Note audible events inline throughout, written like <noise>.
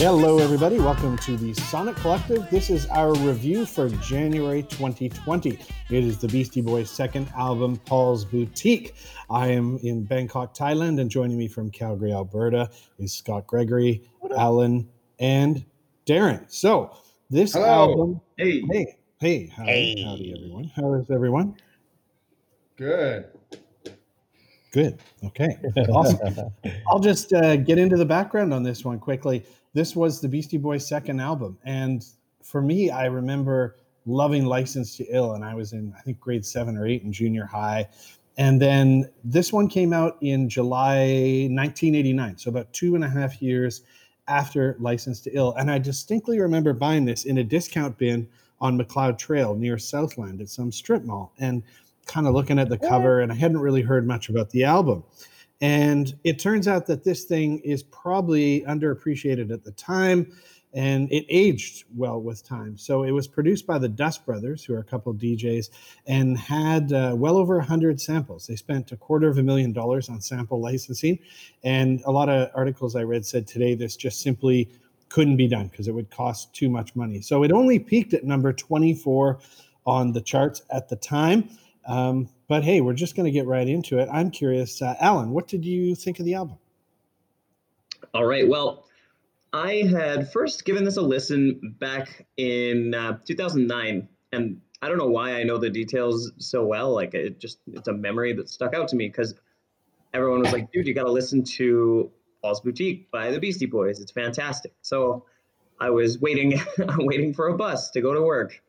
Hello, everybody. Welcome to the Sonic Collective. This is our review for January 2020. It is the Beastie Boys' second album, Paul's Boutique. I am in Bangkok, Thailand, and joining me from Calgary, Alberta is Scott Gregory, Alan, and Darren. So, this Hello. album. Hey. Hey, hey, howdy, Hey. howdy, everyone. How is everyone? Good. Good. Okay. <laughs> Awesome. I'll just uh, get into the background on this one quickly. This was the Beastie Boys' second album. And for me, I remember loving Licensed to Ill. And I was in, I think, grade seven or eight in junior high. And then this one came out in July 1989. So about two and a half years after Licensed to Ill. And I distinctly remember buying this in a discount bin on Macleod Trail near Southland at some strip mall. And kind of looking at the cover, and I hadn't really heard much about the album. And it turns out that this thing is probably underappreciated at the time, and it aged well with time. So it was produced by the Dust Brothers, who are a couple DJs, and had uh, well over 100 samples. They spent a quarter of a million dollars on sample licensing. And a lot of articles I read said today this just simply couldn't be done because it would cost too much money. So it only peaked at number 24 on the charts at the time. Um, but hey, we're just going to get right into it. I'm curious, uh, Alan, what did you think of the album? All right. Well, I had first given this a listen back in uh, 2009, and I don't know why I know the details so well. Like it just it's a memory that stuck out to me because everyone was like, "Dude, you got to listen to Paul's Boutique by the Beastie Boys. It's fantastic." So I was waiting, <laughs> waiting for a bus to go to work,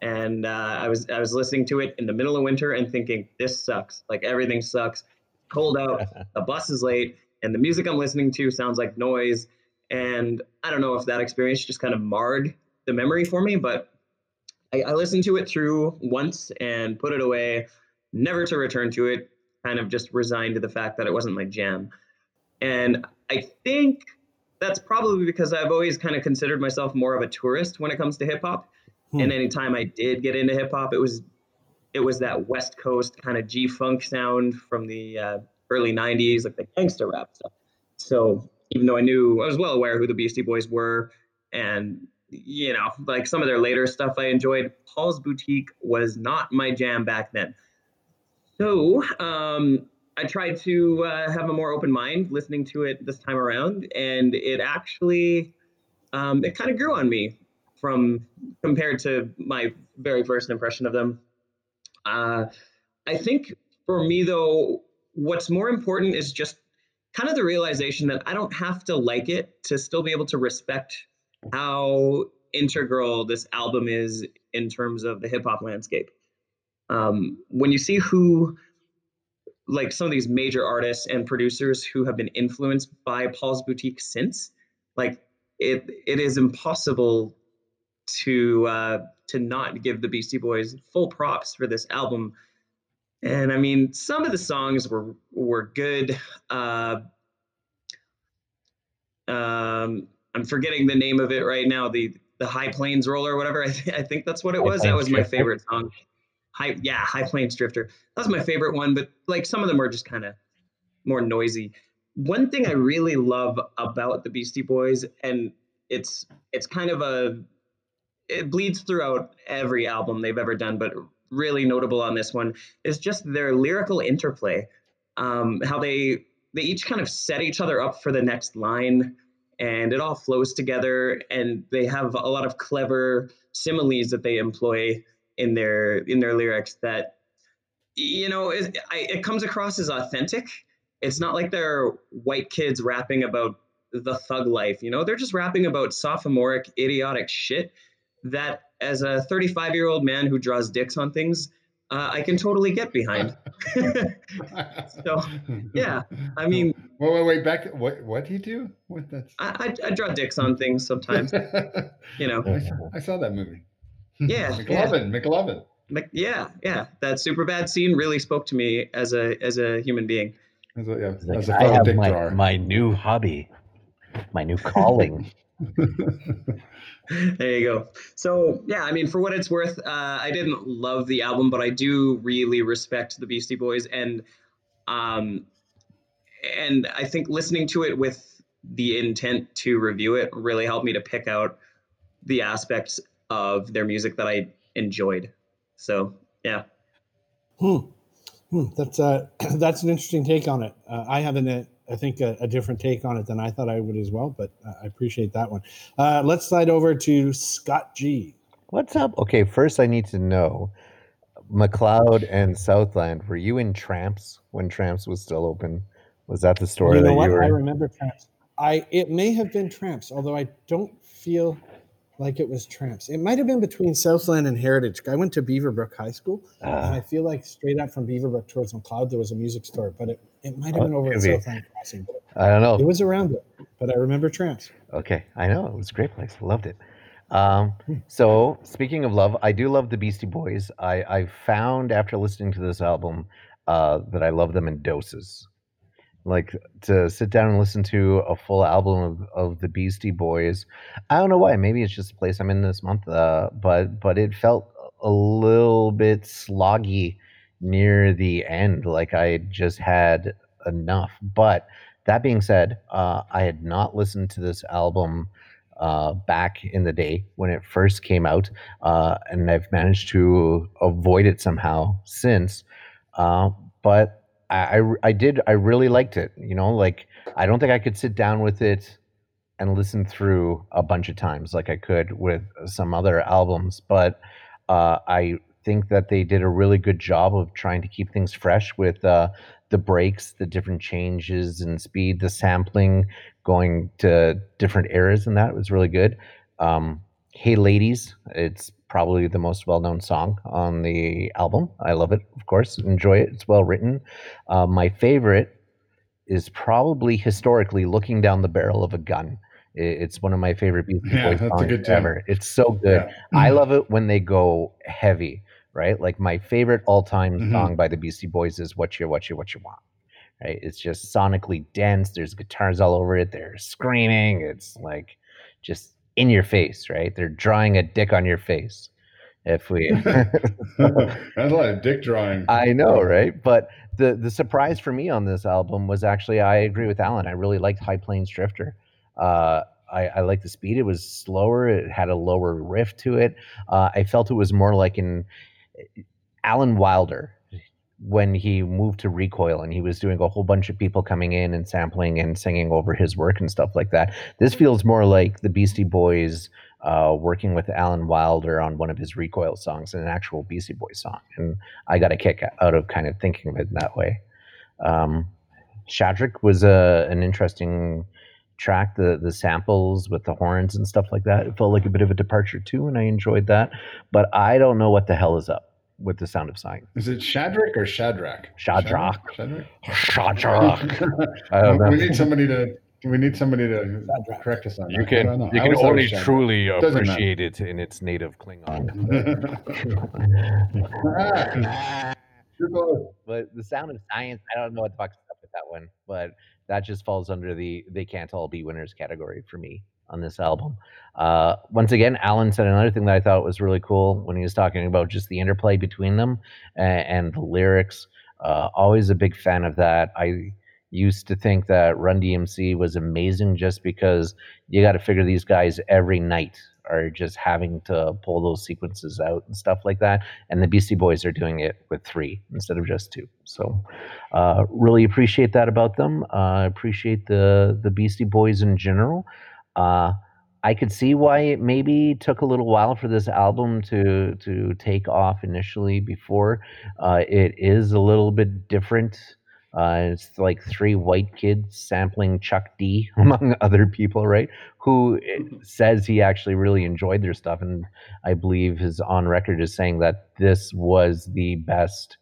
and uh, I was I was listening to it in the middle of winter and thinking, "This sucks. Like everything sucks. Cold out. <laughs> the bus is late." and the music I'm listening to sounds like noise. And I don't know if that experience just kind of marred the memory for me, but I, I listened to it through once and put it away, never to return to it, kind of just resigned to the fact that it wasn't my jam. And I think that's probably because I've always kind of considered myself more of a tourist when it comes to hip hop. Hmm. And anytime I did get into hip hop, it was it was that West Coast kind of G funk sound from the uh, early 90s, like the gangster rap stuff. So even though I knew, I was well aware who the Beastie Boys were, and you know, like some of their later stuff I enjoyed, Paul's Boutique was not my jam back then. So um, I tried to uh, have a more open mind listening to it this time around, and it actually, um, it kind of grew on me from compared to my very first impression of them. Uh, I think for me though, what's more important is just kind of the realization that I don't have to like it to still be able to respect how integral this album is in terms of the hip hop landscape. Um, when you see who, like some of these major artists and producers who have been influenced by Paul's Boutique since, like it, it is impossible to uh, to not give the Beastie Boys full props for this album and I mean, some of the songs were were good. Uh, um, I'm forgetting the name of it right now. The the High Plains Roller, or whatever. <laughs> I, th- I think that's what it was. That was my favorite song. High, yeah, High Plains Drifter. That's my favorite one. But like some of them are just kind of more noisy. One thing I really love about the Beastie Boys, and it's it's kind of a it bleeds throughout every album they've ever done, but really notable on this one is just their lyrical interplay. Um, how they they each kind of set each other up for the next line, and it all flows together. And they have a lot of clever similes that they employ in their in their lyrics that you know it, I, it comes across as authentic. It's not like they're white kids rapping about the thug life. You know, they're just rapping about sophomoric idiotic shit that as a 35 year old man who draws dicks on things, uh, I can totally get behind. <laughs> so yeah, I mean, <laughs> wait, wait, wait. Back. What? What do you do? What? That's. I, I, I draw dicks on things sometimes. You know, <laughs> I, saw, I saw that movie. Yeah, McLovin. McLovin. Like, yeah, yeah. That Superbad scene really spoke to me as a as a human being. As a, yeah, like, as a I have dick my, drawer. my new hobby, my new calling. There you go. So yeah, I mean, for what it's worth, uh, I didn't love the album, but I do really respect the Beastie Boys, and um, and I think listening to it with the intent to review it really helped me to pick out the aspects of their music that I enjoyed. So yeah. Hmm. Hmm. That's uh, <clears throat> that's an interesting take on it. Uh, I have an, uh, I think a, a different take on it than I thought I would as well, but I appreciate that one. Uh, let's slide over to Scott G. What's up? Okay, first I need to know Macleod and Southland, were you in Tramps when Tramps was still open? Was that the store you know that what? you were I remember Tramps. I it may have been Tramps, although I don't feel like it was Tramps. It might have been between Southland and Heritage. I went to Beaverbrook High School, and Ah, I feel like straight up from Beaverbrook towards Macleod there was a music store, but it, it might have Oh, been over at. Southland Crossing. I don't know. it was around it, but I remember Tramps. Okay, I know it was a great place. Loved it. Um, so speaking of love, I do love the Beastie Boys. I I found after listening to this album uh, that I love them in doses. Like to sit down and listen to a full album of, of the Beastie Boys. I don't know why. Maybe it's just the place I'm in this month. Uh, but but it felt a little bit sloggy near the end. Like I just had enough. But that being said, uh, I had not listened to this album uh, back in the day when it first came out, uh, and I've managed to avoid it somehow since. Uh, but I, I, did, I really liked it. You know, like I don't think I could sit down with it and listen through a bunch of times like I could with some other albums, but uh, I think that they did a really good job of trying to keep things fresh with uh, the breaks, the different changes in speed, the sampling, going to different eras, and that was really good. Um, hey, ladies, it's probably the most well-known song on the album. I love it, of course. Enjoy it. It's well written. Uh, my favorite is probably historically looking down the barrel of a gun. It's one of my favorite Beastie Yeah, Boys songs ever. It's so good. Yeah. I love it when they go heavy, right? Like my favorite all-time Mhm. song by the Beastie Boys is "What You What You What You Want." Right? It's just sonically dense. There's guitars all over it. They're screaming. It's like just in your face, right? They're drawing a dick on your face. If we, <laughs> That's a lot of dick drawing. I know, right? But the the surprise for me on this album was actually I agree with Alan. I really liked High Plains Drifter. Uh, I, I liked the speed. It was slower. It had a lower riff to it. Uh, I felt it was more like an Alan Wilder when he moved to Recoil and he was doing a whole bunch of people coming in and sampling and singing over his work and stuff like that. This feels more like the Beastie Boys uh, working with Alan Wilder on one of his Recoil songs, and an actual Beastie Boys song. And I got a kick out of kind of thinking of it that way. Um, Shadrick was a, an interesting track. The the samples with the horns and stuff like that. It felt like a bit of a departure too, and I enjoyed that. But I don't know what the hell is up with the sound of science. Is it Shadrach or Shadrach? Shadrach. Shadrach. Shadrak. <laughs> I we need somebody to. We need somebody to Shadrach. correct us on You that. I don't can you can always thought it only truly Doesn't matter. appreciate it in its native Klingon. You're <laughs> close. <laughs> But the sound of science, I don't know what the fuck's up with that one. But that just falls under the they can't all be winners category for me on this album. Uh, once again, Alan said another thing that I thought was really cool when he was talking about just the interplay between them and, and the lyrics. Uh, always a big fan of that. I used to think that Run DMC was amazing just because you got to figure these guys every night are just having to pull those sequences out and stuff like that. And the Beastie Boys are doing it with three instead of just two. So, uh, really appreciate that about them. Uh, appreciate the the Beastie Boys in general. Uh, I could see why it maybe took a little while for this album to to take off initially. Before uh, it is a little bit different. Uh, it's like three white kids sampling Chuck D <laughs> among other people, right? Who eh, says he actually really enjoyed their stuff, and I believe his on record is saying that this was the best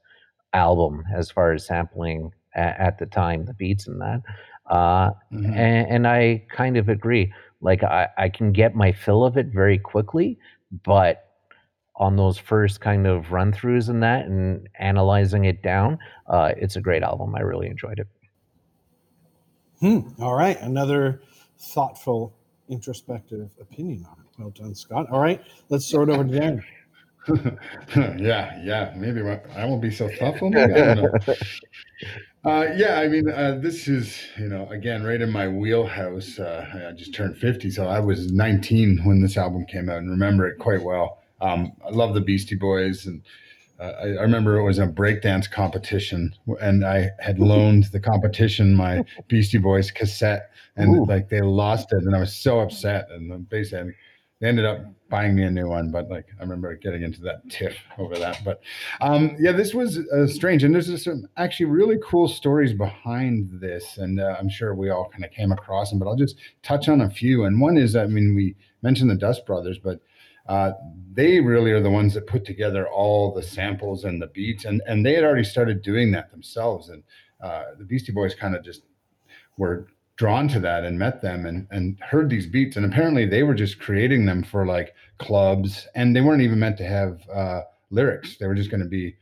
album as far as sampling at, at the time, the beats and that. Uh, Mhm. and, and I kind of agree. Like I, I can get my fill of it very quickly, but on those first kind of run throughs and that and analyzing it down, uh, it's a great album. I really enjoyed it. Hmm. All right. Another thoughtful, introspective opinion on it. Well done, Scott. All right. Let's throw it over to Darren. <laughs> <laughs> yeah, yeah. Maybe I I won't be so thoughtful. <laughs> Maybe I don't know. Uh, yeah, I mean, uh, this is, you know, again, right in my wheelhouse. Uh, I just turned 50, so I was 19 when this album came out and remember it quite well. Um, I love the Beastie Boys, and uh, I, I remember it was a breakdance competition, and I had loaned the competition my <laughs> Beastie Boys cassette, and Ooh. like they lost it, and I was so upset. And basically, they ended up buying me a new one, but like I remember getting into that tiff over that. But um, yeah, this was uh, strange, and there's some actually really cool stories behind this, and uh, I'm sure we all kind of came across them. But I'll just touch on a few. And one is, I mean, we mentioned the Dust Brothers, but uh, they really are the ones that put together all the samples and the beats, and and they had already started doing that themselves. And uh, the Beastie Boys kind of just were drawn to that and met them and and heard these beats, and apparently they were just creating them for like clubs, and they weren't even meant to have uh, lyrics. They were just going to be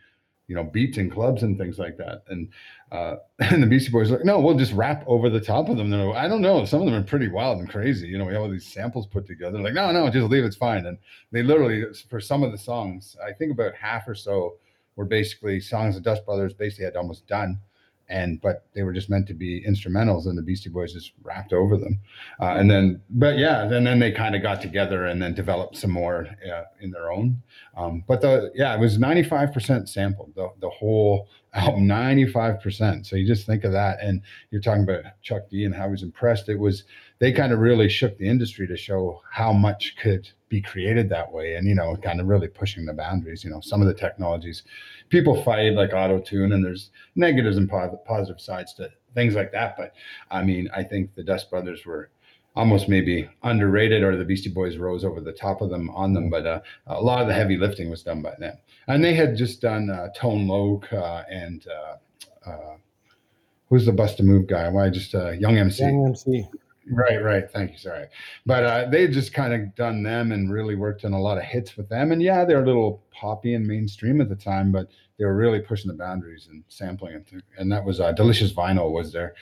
you know, beats in clubs and things like that. And uh, <laughs> and the Beastie Boys like, no, we'll just rap over the top of them. They're like, I don't know. Some of them are pretty wild and crazy. You know, we have all these samples put together. Like, no, no, just leave. It's fine. And they literally, for some of the songs, I think about half or so were basically songs the Dust Brothers basically had almost done. And but they were just meant to be instrumentals, and the Beastie Boys just rapped over them. Uh, and then, but yeah, then then they kind of got together and then developed some more uh, in their own. Um, but the yeah, it was ninety five percent sampled the the whole album, ninety five percent. So you just think of that, and you're talking about Chuck D and how he was impressed. It was they kind of really shook the industry to show how much could be created that way, and you know, kind of really pushing the boundaries. You know, some of the technologies people fight like auto tune, and there's negatives and positive sides to things like that. But I mean, I think the Dust Brothers were almost maybe underrated or the Beastie Boys rose over the top of them on them, but uh, a lot of the heavy lifting was done by them. And they had just done uh, Tone Loc uh, and uh, uh, who's the Bust a Move guy? Why just uh, Young MC? Young MC. Right, right. Thank you. Sorry, but uh, they just kind of done them and really worked on a lot of hits with them. And yeah, they're a little poppy and mainstream at the time, but they were really pushing the boundaries and sampling it. And that was uh, Delicious Vinyl was their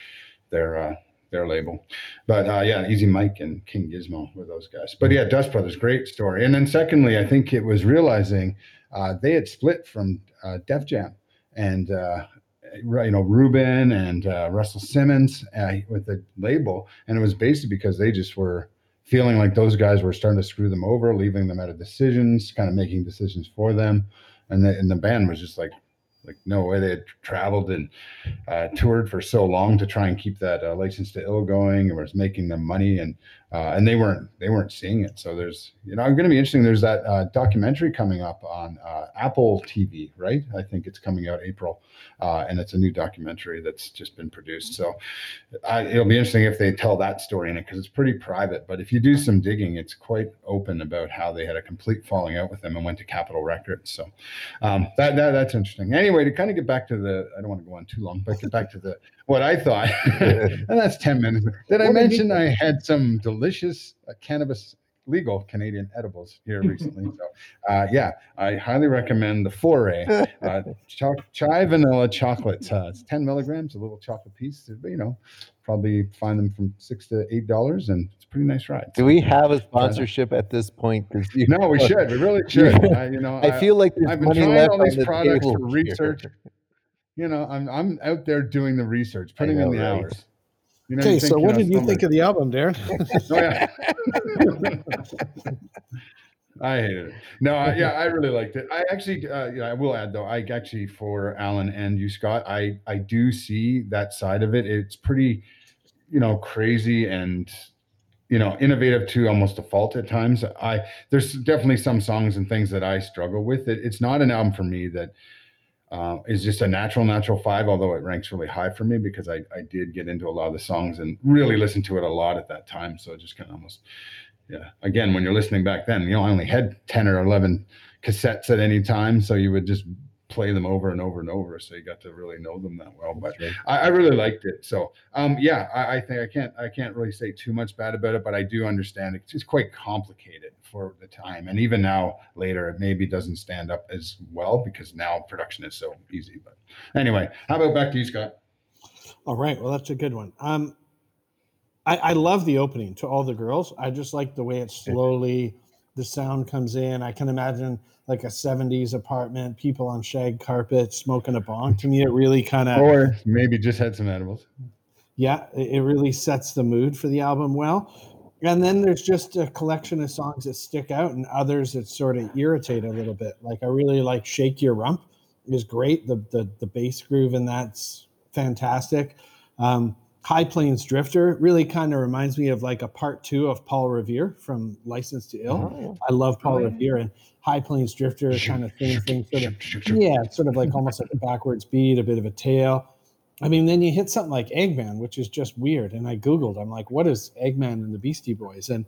their uh, their label. But uh, yeah, E.Z. Mike and King Gizmo were those guys. But yeah, Dust Brothers, great story. And then secondly, I think it was realizing uh, they had split from uh, Def Jam and uh, you know Rubin and uh, Russell Simmons uh, with the label, and it was basically because they just were feeling like those guys were starting to screw them over, leaving them out of decisions, kind of making decisions for them, and the, and the band was just like like no way they had traveled and uh, toured for so long to try and keep that uh, licensed to ill going and was making them money and uh, and they weren't they weren't seeing it. So there's you know i'm going to be interesting. There's that uh, documentary coming up on uh, apple tv right? I think it's coming out april uh, and it's a new documentary that's just been produced. So I, it'll be interesting if they tell that story in it because it's pretty private. But if you do some digging it's quite open about how they had a complete falling out with them and went to capitol records. So um, that, that that's interesting. Anyway to kind of get back to the i don't want to go on too long but get back to the <laughs> what i thought. And that's 10 minutes. Did i What did you mention i had some delicious uh, cannabis legal canadian edibles here recently? <laughs> So uh, yeah i highly recommend the foray. <laughs> Uh, cho- chai vanilla chocolates uh, it's 10 milligrams a little chocolate piece. But you know probably find them from six to eight dollars and pretty nice ride Do we have a sponsorship at this point? 'Cause you- no we <laughs> should we really should <laughs> I, you know I feel like there's I've been money trying left all on these the products table for here. research. you know, I'm I'm out there doing the research, putting know, in the right? hours. You know, Okay, you so think, what know, did you somebody- think of the album, Darren? <laughs> Oh, yeah. I hated it. No, I, yeah, I really liked it. I actually, uh, yeah, I will add though, I actually for Alan and you, Scott, I I do see that side of it. It's pretty, you know, crazy and you know innovative to almost a fault at times. I there's definitely some songs and things that I struggle with. It, it's not an album for me that uh, is just a natural natural five, although it ranks really high for me because I I did get into a lot of the songs and really listened to it a lot at that time. So it just kind of almost yeah. Again, when you're listening back then, you know, I only had 10 or 11 cassettes at any time. So you would just play them over and over and over. So you got to really know them that well. But I, I really liked it. So um, yeah, I, I think I can't I can't really say too much bad about it, but I do understand it's quite complicated for the time. And even now later it maybe doesn't stand up as well because now production is so easy. But anyway, how about back to you, Scott? All right. Well, that's a good one. Um, I, I love the opening to all the girls. I just like the way it slowly the sound comes in. I can imagine like a 70s apartment, people on shag carpet smoking a bong. To me, it really kind of Or maybe just had some edibles. yeah, it it really sets the mood for the album well. And then there's just a collection of songs that stick out and others that sort of irritate a little bit. Like I really like Shake Your Rump is great. The the the bass groove in that's fantastic. Um, High Plains Drifter really kind of reminds me of like a part two of Paul Revere from Licensed to Ill. I love Paul Oh, yeah. Revere and High Plains Drifter kind of same thing, sort of yeah, sort of like almost like a backwards beat, a bit of a tail. I mean, then you hit something like Eggman, which is just weird. And I Googled, I'm like, what is Eggman and the Beastie Boys? And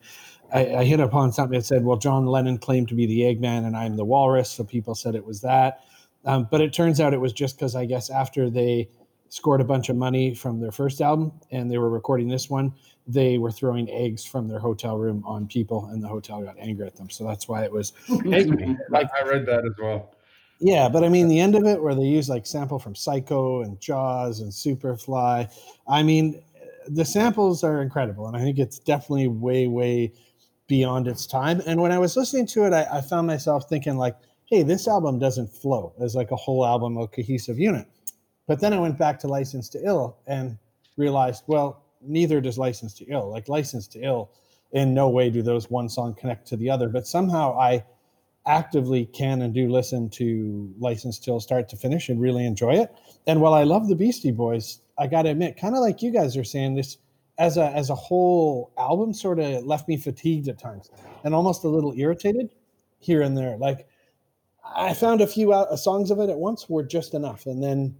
I, I hit upon something that said, well, John Lennon claimed to be the Eggman and I'm the Walrus. So people said it was that. Um, but it turns out it was just because I guess after they scored a bunch of money from their first album and they were recording this one, they were throwing eggs from their hotel room on people and the hotel got angry at them. So that's why it was <laughs> Eggman. Like, I read that as well. yeah, but I mean the end of it where they use like sample from Psycho and Jaws and Superfly. I mean, the samples are incredible, and I think it's definitely way, way beyond its time. And when I was listening to it, I, I found myself thinking like, "Hey, this album doesn't flow as like a whole album, a cohesive unit." But then I went back to Licensed to Ill and realized, well, neither does Licensed to Ill. Like Licensed to Ill, in no way do those one song connect to the other. But somehow I actively can and do listen to License Till start to finish and really enjoy it. And while I love the Beastie Boys, I got to admit, kind of like you guys are saying, this as a as a whole album sort of left me fatigued at times and almost a little irritated here and there. Like I found a few out, songs of it at once were just enough, and then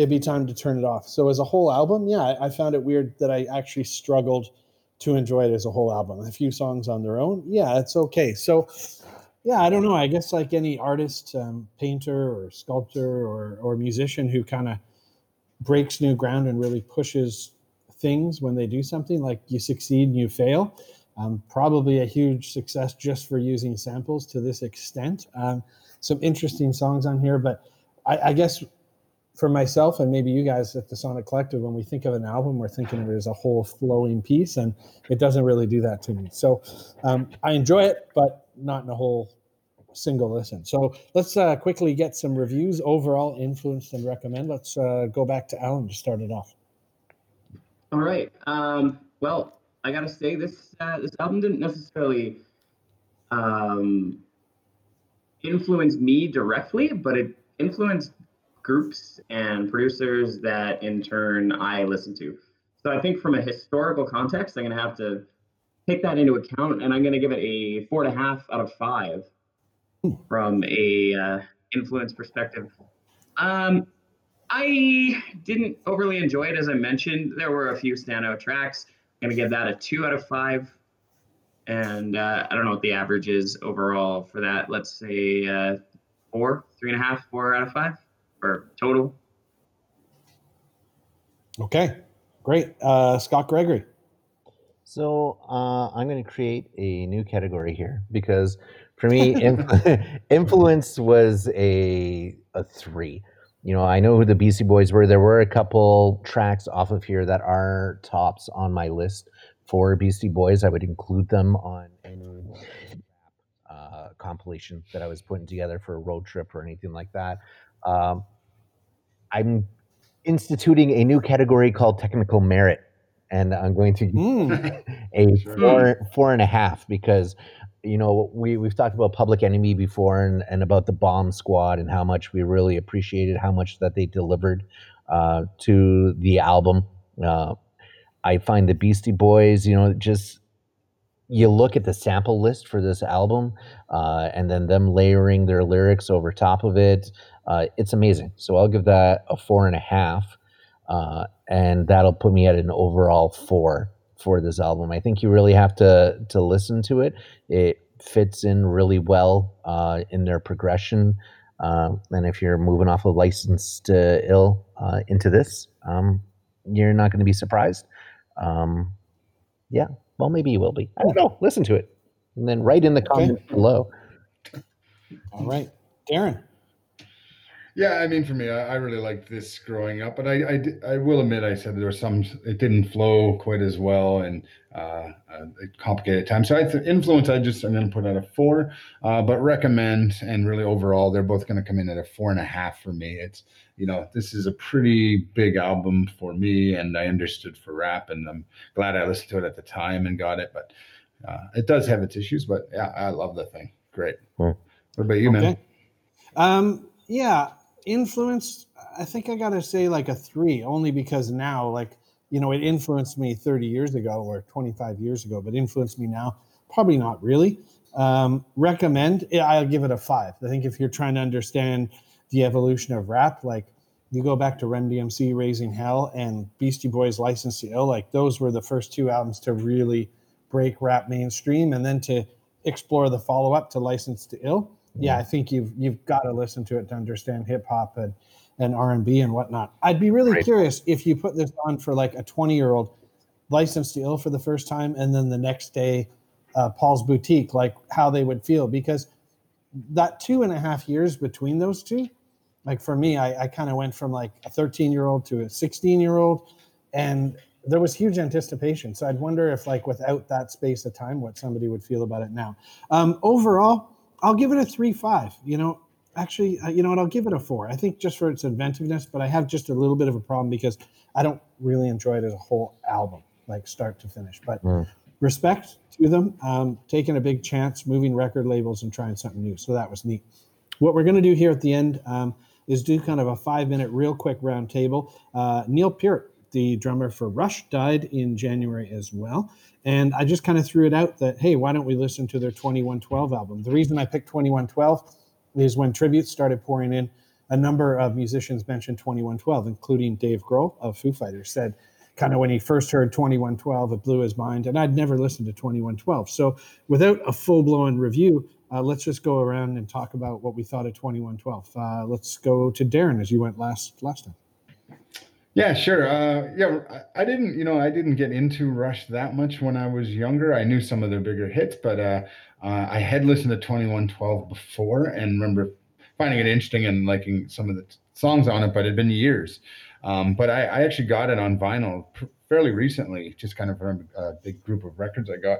it'd be time to turn it off. So as a whole album, yeah, I, found it weird that I actually struggled to enjoy it as a whole album. A few songs on their own, yeah, it's okay. So yeah, I don't know. I guess like any artist, um, painter, or sculptor, or or musician who kind of breaks new ground and really pushes things when they do something, like you succeed and you fail. Um, probably a huge success just for using samples to this extent. Um, some interesting songs on here, but I, I guess for myself and maybe you guys at the Sonic Collective, when we think of an album, we're thinking of it as a whole flowing piece, and it doesn't really do that to me. So um, I enjoy it, but not in a whole single listen. So let's uh, quickly get some reviews overall, influenced and recommend. Let's uh, go back to Alan to start it off. All right. Um, well, I gotta say this uh, this album didn't necessarily um, influence me directly, but it influenced groups and producers that in turn I listen to. So I think from a historical context, I'm gonna have to take that into account, and I'm gonna give it a four and a half out of five from a uh, influence perspective. Um, I didn't overly enjoy it, as I mentioned. There were a few standout tracks. I'm gonna give that a two out of five, and uh, I don't know what the average is overall for that. Let's say uh, four, three and a half, four out of five, or total. Okay, great. Uh, Scott Gregory. So uh, I'm going to create a new category here because for me, <laughs> influence was a a three. You know, I know who the Beastie Boys were. There were a couple tracks off of here that are tops on my list for Beastie Boys. I would include them on any uh, compilation that I was putting together for a road trip or anything like that. Um, I'm instituting a new category called technical merit, and I'm going to Mm, <laughs> a Sure. four four and a half because you know we we've talked about Public Enemy before and, and about the Bomb Squad and how much we really appreciated how much that they delivered uh, to the album. Uh, I find the Beastie Boys, you know, just you look at the sample list for this album uh, and then them layering their lyrics over top of it. Uh, it's amazing. So I'll give that a four and a half. Uh, and that'll put me at an overall four for this album. I think you really have to to listen to it. It fits in really well uh, in their progression. Um, and if you're moving off of Licensed to Ill uh, into this, um, you're not going to be surprised. Um, yeah, well, maybe you will be. I don't know. Listen to it, and then write in the Okay. comments below. all right, Darren. Yeah, I mean, for me, I, I really liked this growing up, but I, I, I will admit, I said there were some, it didn't flow quite as well and uh, uh, complicated at times. So I th- influence, I just, I'm going to put out a four, uh, but recommend and really overall, they're both going to come in at a four and a half for me. It's, you know, this is a pretty big album for me and I understood for rap and I'm glad I listened to it at the time and got it, but uh, it does have its issues, but yeah, I love the thing. Great. Hmm. What about you, man? Um, yeah, influence. I think I gotta say like a three, only because now, like you know, it influenced me 30 years ago or 25 years ago, but influenced me now, probably not really. Um, recommend. I'll give it a five. I think if you're trying to understand the evolution of rap, like you go back to Run DMC, Raising Hell, and Beastie Boys, Licensed to Ill. Like those were the first two albums to really break rap mainstream, and then to explore the follow up to Licensed to Ill yeah, I think you've you've got to listen to it to understand hip hop and and R and B and whatnot. I'd be really Right. curious if you put this on for like a twenty year old licensed to ill for the first time, and then the next day, uh, Paul's Boutique, like how they would feel because that two and a half years between those two, like for me, I, I kind of went from like a thirteen year old to a sixteen year old, and there was huge anticipation. So I'd wonder if like without that space of time, what somebody would feel about it now. Um, overall. I'll give it a three five. You know, actually, uh, you know what? I'll give it a four. I think just for its inventiveness, but I have just a little bit of a problem because I don't really enjoy it as a whole album, like start to finish. But Mm. respect to them, um, taking a big chance, moving record labels, and trying something new. So that was neat. What we're going to do here at the end um, is do kind of a five minute, real quick round table. Uh, Neil Peart, the drummer for Rush, died in January as well. And I just kind of threw it out that, hey, why don't we listen to their 2112 album? The reason I picked 2112 is when tributes started pouring in, a number of musicians mentioned 2112, including Dave Grohl of Foo Fighters, said kind of when he first heard 2112, it blew his mind. And I'd never listened to 2112. So without a full blown review, uh, let's just go around and talk about what we thought of 2112. Uh, let's go to Darren as you went last last time. Yeah, sure. Uh, yeah, I, didn't, you know, I didn't get into Rush that much when I was younger. I knew some of their bigger hits, but uh, uh, I had listened to 2112 before and remember finding it interesting and liking some of the t- songs on it, but it had been years. Um, but I, I actually got it on vinyl pr- fairly recently, just kind of from a big group of records I got,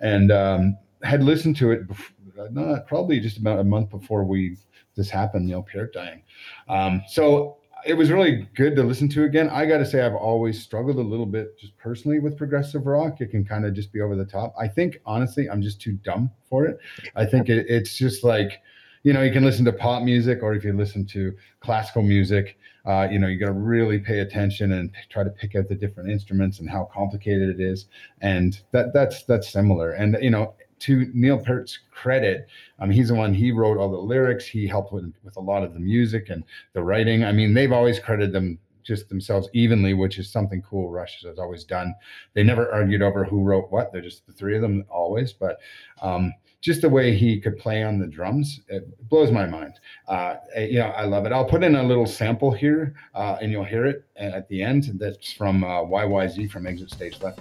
and um, had listened to it bef- not, probably just about a month before we this happened, Neil Peart dying. Um, so it was really good to listen to again. I got to say, I've always struggled a little bit just personally with progressive rock. It can kind of just be over the top. I think, honestly, I'm just too dumb for it. I think it, it's just like, you know, you can listen to pop music or if you listen to classical music, uh, you know, you got to really pay attention and try to pick out the different instruments and how complicated it is. And that that's that's similar. And you know, to Neil Peart's credit, um, he's the one he wrote all the lyrics. He helped with with a lot of the music and the writing. I mean, they've always credited them just themselves evenly, which is something cool Rush has always done. They never argued over who wrote what. They're just the three of them always. But um, just the way he could play on the drums, it blows my mind. Uh, you know, I love it. I'll put in a little sample here, uh, and you'll hear it at the end. That's from uh, YYZ from Exit Stage Left.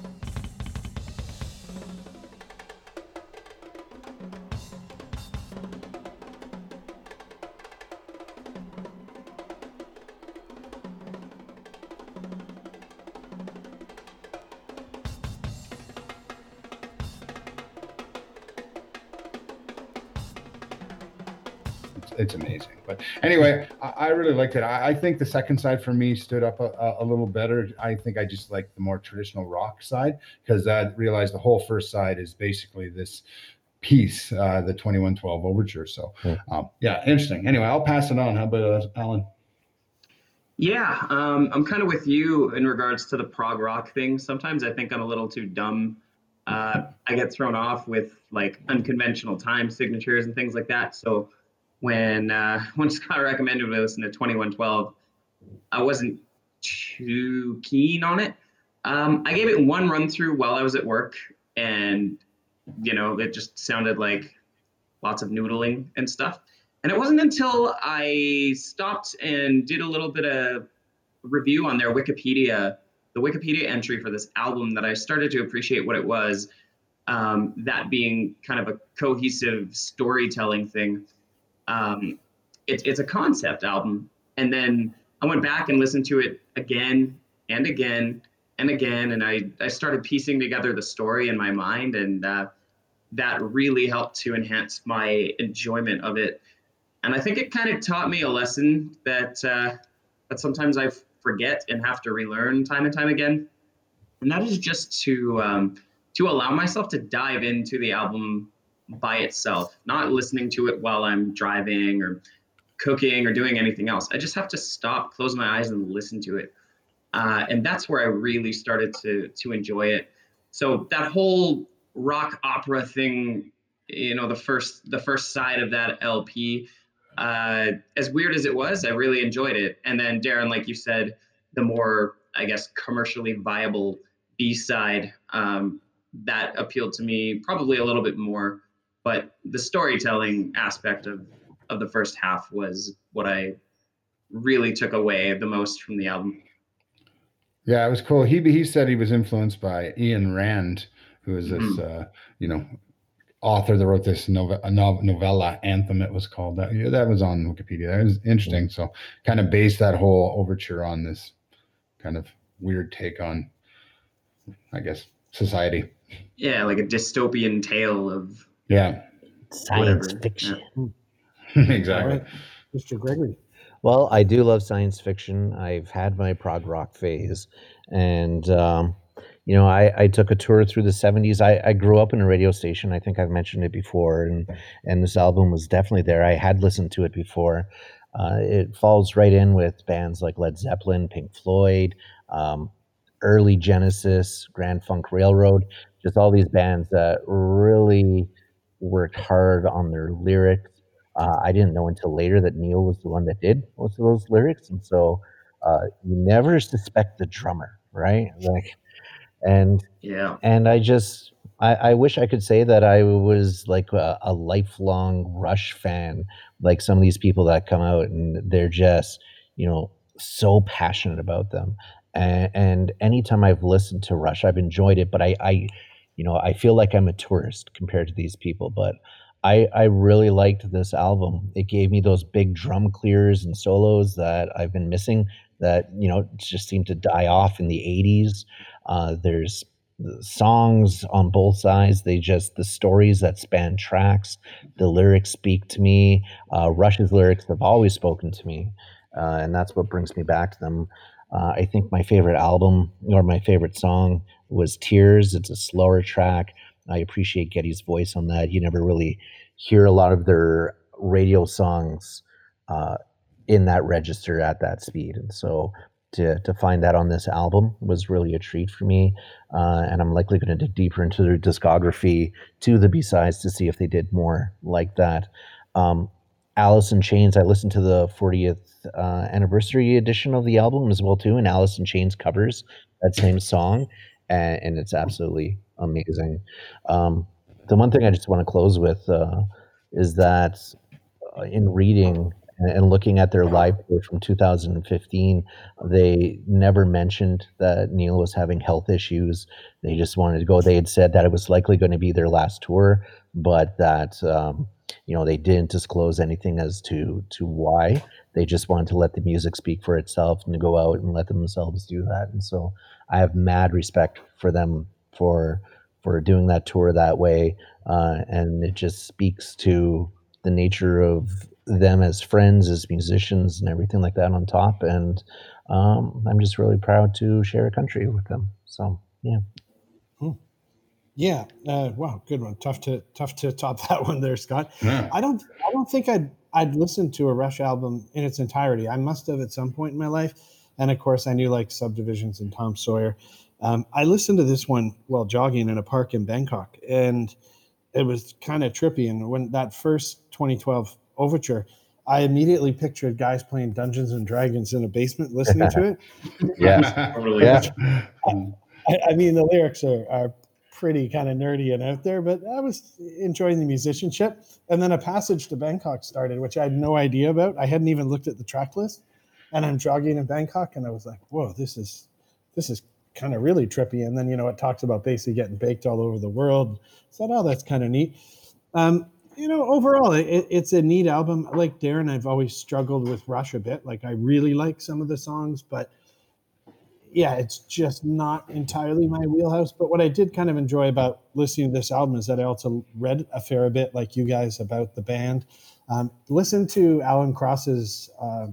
Anyway, I, I really liked it. I, I think the second side for me stood up a, a, a little better. I think I just like the more traditional rock side because I realized the whole first side is basically this piece, uh, the 2112 overture. So, Hmm. um, yeah, interesting. Anyway, I'll pass it on. How about uh, Alan? Yeah, um, I'm kind of with you in regards to the prog rock thing. Sometimes I think I'm a little too dumb. Uh, I get thrown off with like unconventional time signatures and things like that. So when uh, <laughs> when Scott recommended me listen to 2112, I wasn't too keen on it. Um, I gave it one run through while I was at work, and you know it just sounded like lots of noodling and stuff. And it wasn't until I stopped and did a little bit of review on their Wikipedia, the Wikipedia entry for this album, that I started to appreciate what it was. Um, that being kind of a cohesive storytelling thing. Um, it's it's a concept album. And then I went back and listened to it again and again and again, and I I started piecing together the story in my mind, and uh, that really helped to enhance my enjoyment of it. And I think it kind of taught me a lesson that uh, that sometimes I forget and have to relearn time and time again, and that is just to um, to allow myself to dive into the album by itself, not listening to it while I'm driving or cooking or doing anything else. I just have to stop, close my eyes, and listen to it. Uh, and that's where I really started to to enjoy it. So that whole rock opera thing, you know, the first the first side of that LP, uh, as weird as it was, I really enjoyed it. And then Darren, like you said, the more I guess commercially viable B side um, that appealed to me probably a little bit more. But the storytelling aspect of of the first half was what I really took away the most from the album. Yeah, it was cool. He he said he was influenced by Ayn Rand, who is this Mhm. uh, you know author that wrote this nove- novella anthem. It was called that. Yeah, that was on Wikipedia. That was interesting. So kind of based that whole overture on this kind of weird take on, I guess, society. Yeah, like a dystopian tale of Yeah, Science Whatever, fiction. exactly. <laughs> All right, Mr. Gregory. Well, I do love science fiction. I've had my prog rock phase, and um, you know, I, I took a tour through the '70s. I, I grew up in a radio station. I think I've mentioned it before, and and this album was definitely there. I had listened to it before. Uh, it falls right in with bands like Led Zeppelin, Pink Floyd, um, early Genesis, Grand Funk Railroad, just all these bands that really worked hard on their lyrics. Uh, I didn't know until later that Neil was the one that did most of those lyrics, and so uh, you never suspect the drummer, right? Like, and yeah. and I just I, I wish I could say that I was like a, a lifelong Rush fan, like some of these people that come out and they're just you know so passionate about them. And, and anytime I've listened to Rush, I've enjoyed it, but I, I you know I feel like I'm a tourist compared to these people, but. I, I really liked this album. It gave me those big drum clears and solos that I've been missing that you know just seemed to die off in the 80s. Uh, there's the songs on both sides. They just the stories that span tracks. The lyrics speak to me. Uh, Rush's lyrics have always spoken to me, uh, and that's what brings me back to them. Uh, I think my favorite album or my favorite song was Tears. It's a slower track. I appreciate Geddy's voice on that. You never really hear a lot of their radio songs uh, in that register at that speed, and so to to find that on this album was really a treat for me. Uh, and I'm likely going to dig deeper into their discography to the B sides to see if they did more like that. Um, Alice in Chains. I listened to the 40th uh, anniversary edition of the album as well too, and Alice in Chains covers that same song, and, and it's absolutely amazing. Um, the one thing I just want to close with uh, is that uh, in reading and, looking at their live from 2015, they never mentioned that Neil was having health issues. They just wanted to go. They had said that it was likely going to be their last tour, but that um, you know they didn't disclose anything as to to why. They just wanted to let the music speak for itself and go out and let themselves do that. And so I have mad respect for them for for doing that tour that way, uh, and it just speaks to the nature of them as friends, as musicians, and everything like that on top. And um, I'm just really proud to share a country with them. So yeah. Yeah. Uh, wow. Good one. Tough to tough to top <laughs> that one there, Scott. Yeah. I don't I don't think I'd I'd listened to a Rush album in its entirety. I must have at some point in my life, and of course I knew like Subdivisions and Tom Sawyer. Um, I listened to this one while jogging in a park in Bangkok, and it was kind of trippy. And when that first 2012 overture, I immediately pictured guys playing Dungeons and Dragons in a basement listening to <laughs> it. Yeah. <laughs> Totally. Yeah. I, I mean, the lyrics are, are pretty kind of nerdy and out there, but I was enjoying the musicianship. And then a passage to Bangkok started, which I had no idea about. I hadn't even looked at the track list. And I'm jogging in Bangkok, and I was like, "Whoa, this is this is kind of really trippy." And then you know, it talks about basically getting baked all over the world. So, oh, that's kind of neat. Um, you know, overall, it, it's a neat album. Like Darren, I've always struggled with Rush a bit. Like I really like some of the songs, but yeah, it's just not entirely my wheelhouse. But what I did kind of enjoy about listening to this album is that I also read a fair bit, like you guys, about the band. Um, listen to Alan Cross's uh,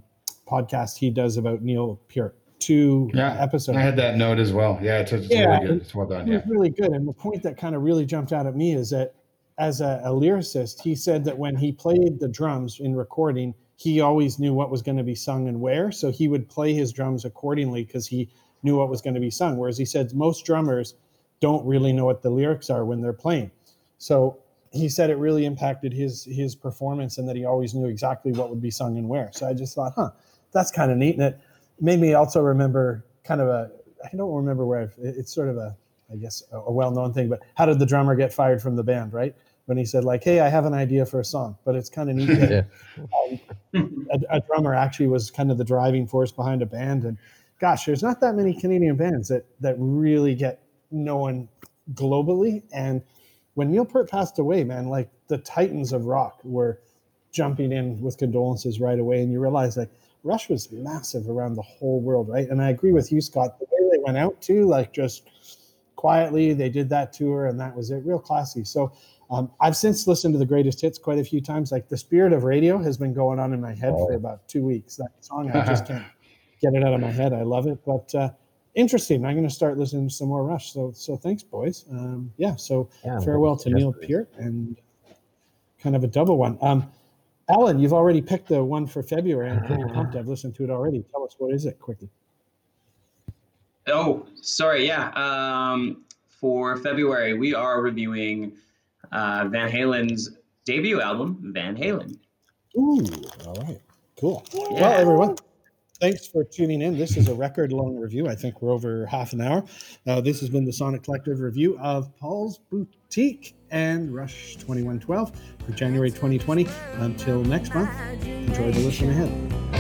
podcast he does about Neil Peart. Two Yeah, episodes. I had that note as well. Yeah, it's, it's Yeah, really good. It's well done. Yeah. really good. And the point that kind of really jumped out at me is that as a, a lyricist, he said that when he played the drums in recording, he always knew what was going to be sung and where. So he would play his drums accordingly because he knew what was going to be sung. Whereas he said most drummers don't really know what the lyrics are when they're playing. So he said it really impacted his his performance and that he always knew exactly what would be sung and where. So I just thought, huh, that's kind of neat. And it made me also remember kind of a I don't remember where I've, it's sort of a I guess a, a well-known thing, but how did the drummer get fired from the band, right? When he said like, "Hey, I have an idea for a song," but it's kind of neat <laughs> that um, a, a drummer actually was kind of the driving force behind a band. And gosh, there's not that many Canadian bands that that really get known globally. And when Neil Peart passed away, man, like the titans of rock were jumping in with condolences right away, and you realize like Rush was massive around the whole world, right? And I agree with you, Scott. The way they went out too, like just quietly, they did that tour, and that was it, real classy. So. Um, I've since listened to the greatest hits quite a few times. Like the spirit of radio has been going on in my head for about two weeks. That song, I just can't <laughs> get it out of my head. I love it, but uh, interesting. I'm going to start listening to some more Rush. So, so thanks, boys. Um, yeah. So Yeah, farewell to Neil. Peart and kind of a double one. Um, Alan, you've already picked the one for February. I'm pretty <laughs> pumped. I've listened to it already. Tell us what is it quickly. Oh, sorry. Yeah. Um, for February, we are reviewing uh, Van Halen's debut album, Van Halen. Ooh, all right, cool. Well, everyone, thanks for tuning in. This is a record long review. I think we're over half an hour. Uh, this has been the Sonic Collective review of Paul's Boutique and Rush 2112 for January 2020. Until next month, enjoy the listen ahead.